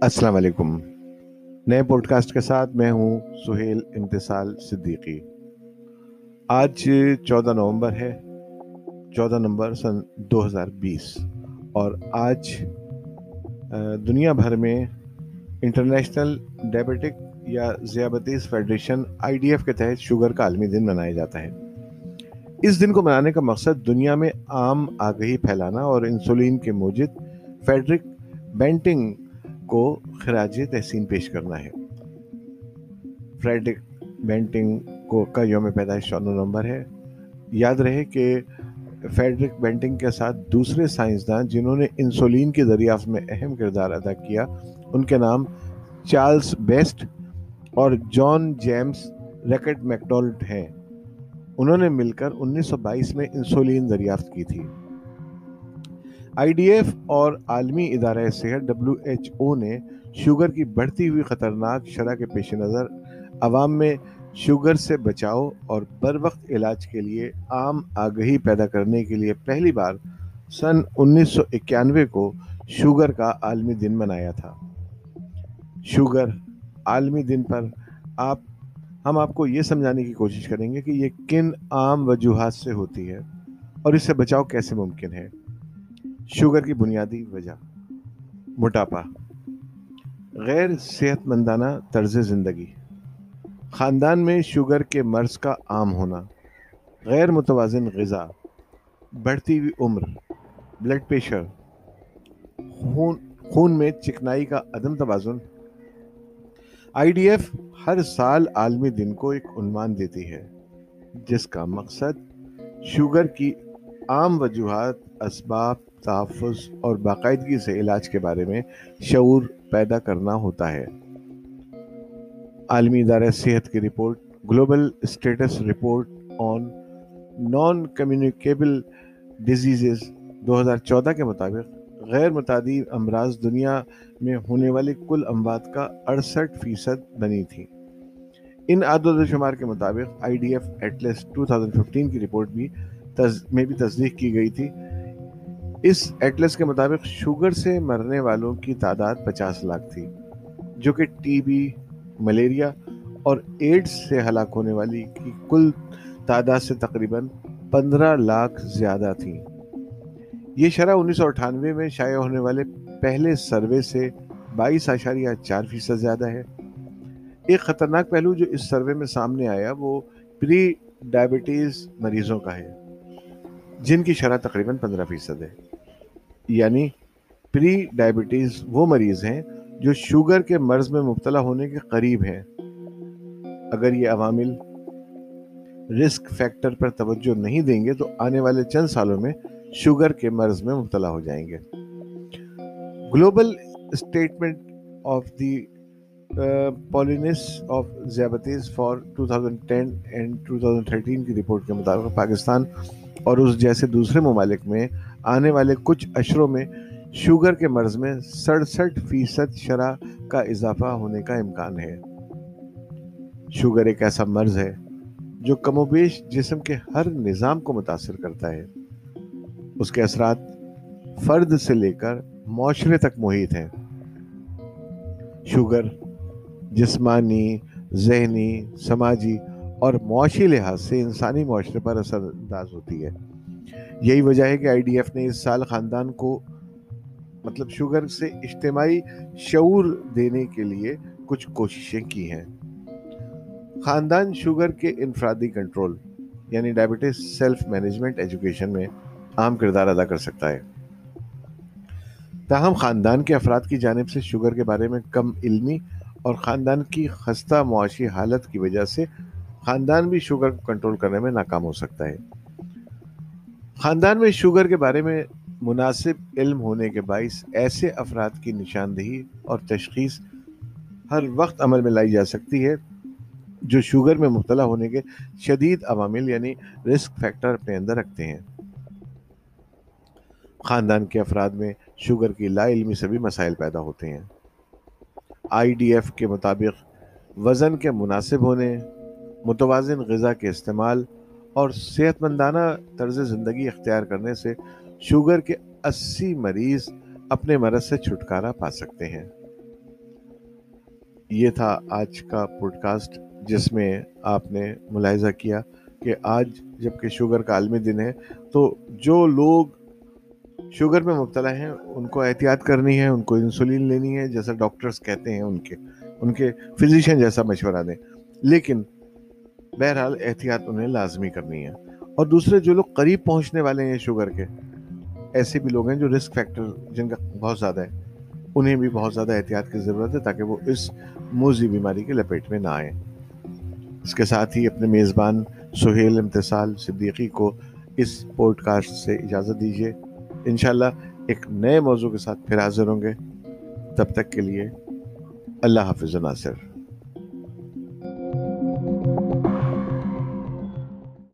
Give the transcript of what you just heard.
السلام علیکم۔ نئے پوڈ کاسٹ کے ساتھ میں ہوں سہیل امتصال صدیقی۔ آج چودہ نومبر ہے، چودہ نومبر سن دو ہزار بیس۔ اور آج دنیا بھر میں انٹرنیشنل ڈائبٹک یا ذیابطیس فیڈریشن آئی ڈی ایف کے تحت شوگر کا عالمی دن منایا جاتا ہے۔ اس دن کو منانے کا مقصد دنیا میں عام آگہی پھیلانا اور انسولین کے موجد فیڈرک بینٹنگ کو خراج تحسین پیش کرنا ہے۔ فریڈرک بینٹنگ کو کا یوم پیدائش چودہ نومبر ہے۔ یاد رہے کہ فیڈرک بینٹنگ کے ساتھ دوسرے سائنسداں جنہوں نے انسولین کی دریافت میں اہم کردار ادا کیا، ان کے نام چارلز بیسٹ اور جان جیمز ریکٹ میکڈولٹ ہیں۔ انہوں نے مل کر انیس سو بائیس میں انسولین دریافت کی تھی۔ آئی ڈی ایف اور عالمی ادارہ صحت ڈبلو ایچ او نے شوگر کی بڑھتی ہوئی خطرناک شرح کے پیش نظر عوام میں شوگر سے بچاؤ اور بر وقت علاج کے لیے عام آگہی پیدا کرنے کے لیے پہلی بار سن انیس سو اکیانوے کو شوگر کا عالمی دن منایا تھا۔ شوگر، عالمی دن پر آپ، ہم آپ کو یہ سمجھانے کی کوشش کریں گے کہ یہ کن عام وجوہات سے ہوتی ہے اور اس سے بچاؤ کیسے ممکن ہے؟ شوگر کی بنیادی وجہ، موٹاپا، غیر صحت مندانہ طرز زندگی۔ خاندان میں شوگر کے مرض کا عام ہونا، غیر متوازن غذا، بڑھتی ہوئی عمر بلڈ پریشر خون خون میں چکنائی کا عدم توازن۔ آئی ڈی ایف ہر سال عالمی دن کو ایک عنوان دیتی ہے، جس کا مقصد شوگر کی عام وجوہات، اسباب تحفظ اور باقاعدگی سے علاج کے بارے میں شعور پیدا کرنا ہوتا ہے۔ عالمی ادارہ صحت کی report, global status report on non communicable diseases دو ہزار چودہ کے مطابق غیر متعدد امراض دنیا میں ہونے والی کل اموات کا اڑسٹھ فیصد بنی تھی۔ ان عدد و شمار کے مطابق آئی ڈی ایف ایٹلس 2015 کی رپورٹ بھی میں بھی تصدیق کی گئی تھی۔ اس ایٹلس کے مطابق شوگر سے مرنے والوں کی تعداد پچاس لاکھ تھی، جو کہ ٹی بی، ملیریا اور ایڈز سے ہلاک ہونے والی کی کل تعداد سے تقریباً پندرہ لاکھ زیادہ تھی۔ یہ شرح انیس سو اٹھانوے میں شائع ہونے والے پہلے سروے سے بائیس اشاریہ چار فیصد زیادہ ہے۔ ایک خطرناک پہلو جو اس سروے میں سامنے آیا، وہ پری ڈائبٹیز مریضوں کا ہے، جن کی شرح تقریباً پندرہ فیصد ہے۔ یعنی پری ڈائبٹیز وہ مریض ہیں جو شوگر کے مرض میں مبتلا ہونے کے قریب ہیں۔ اگر یہ عوامل رسک فیکٹر پر توجہ نہیں دیں گے تو آنے والے چند سالوں میں شوگر کے مرض میں مبتلا ہو جائیں گے۔ گلوبل اسٹیٹمنٹ آف دی پولینس آف زیابتیز فار 2010 اینڈ 2013 کی رپورٹ کے مطابق پاکستان اور اس جیسے دوسرے ممالک میں آنے والے کچھ اشروں میں شوگر کے مرض میں سڑسٹھ فیصد شرح کا اضافہ ہونے کا امکان ہے۔ شوگر ایک ایسا مرض ہے جو کم و بیش جسم کے ہر نظام کو متاثر کرتا ہے۔ اس کے اثرات فرد سے لے کر معاشرے تک محیط ہیں۔ شوگر جسمانی، ذہنی، سماجی اور معاشی لحاظ سے انسانی معاشرے پر اثر انداز ہوتی ہے۔ یہی وجہ ہے کہ آئی ڈی ایف نے اس سال خاندان کو مطلب شوگر سے اجتماعی شعور دینے کے لیے کچھ کوششیں کی ہیں۔ خاندان شوگر کے انفرادی کنٹرول یعنی ڈائبٹیز سیلف مینجمنٹ ایجوکیشن میں اہم کردار ادا کر سکتا ہے۔ تاہم، خاندان کے افراد کی جانب سے شوگر کے بارے میں کم علمی اور خاندان کی خستہ معاشی حالت کی وجہ سے خاندان بھی شوگر کو کنٹرول کرنے میں ناکام ہو سکتا ہے۔ خاندان میں شوگر کے بارے میں مناسب علم ہونے کے باعث ایسے افراد کی نشاندہی اور تشخیص ہر وقت عمل میں لائی جا سکتی ہے جو شوگر میں مبتلا ہونے کے شدید عوامل یعنی رسک فیکٹر اپنے اندر رکھتے ہیں۔ خاندان کے افراد میں شوگر کی لا علمی سے بھی مسائل پیدا ہوتے ہیں۔ آئی ڈی ایف کے مطابق وزن کے مناسب ہونے متوازن غذا کے استعمال اور صحت مندانہ طرز زندگی اختیار کرنے سے شوگر کے اسی مریض اپنے مرض سے چھٹکارا پا سکتے ہیں۔ یہ تھا آج کا پوڈ کاسٹ جس میں آپ نے ملاحظہ کیا کہ آج جبکہ شوگر کا عالمی دن ہے تو جو لوگ شوگر میں مبتلا ہیں، ان کو احتیاط کرنی ہے، ان کو انسولین لینی ہے، جیسا ڈاکٹرز کہتے ہیں ان کے ان کے فزیشین جیسا مشورہ دیں۔ لیکن بہرحال احتیاط انہیں لازمی کرنی ہے۔ اور دوسرے جو لوگ قریب پہنچنے والے ہیں شوگر کے، ایسے بھی لوگ ہیں جو رسک فیکٹر جن کا بہت زیادہ ہے، انہیں بھی بہت زیادہ احتیاط کی ضرورت ہے تاکہ وہ اس موزی بیماری کے لپیٹ میں نہ آئیں۔ اس کے ساتھ ہی اپنے میزبان سہیل امتصال صدیقی کو اس پوڈ کاسٹ سے اجازت دیجیے انشاءاللہ ایک نئے موضوع کے ساتھ پھر حاضر ہوں گے۔ تب تک کے لیے اللہ حافظ ناصر۔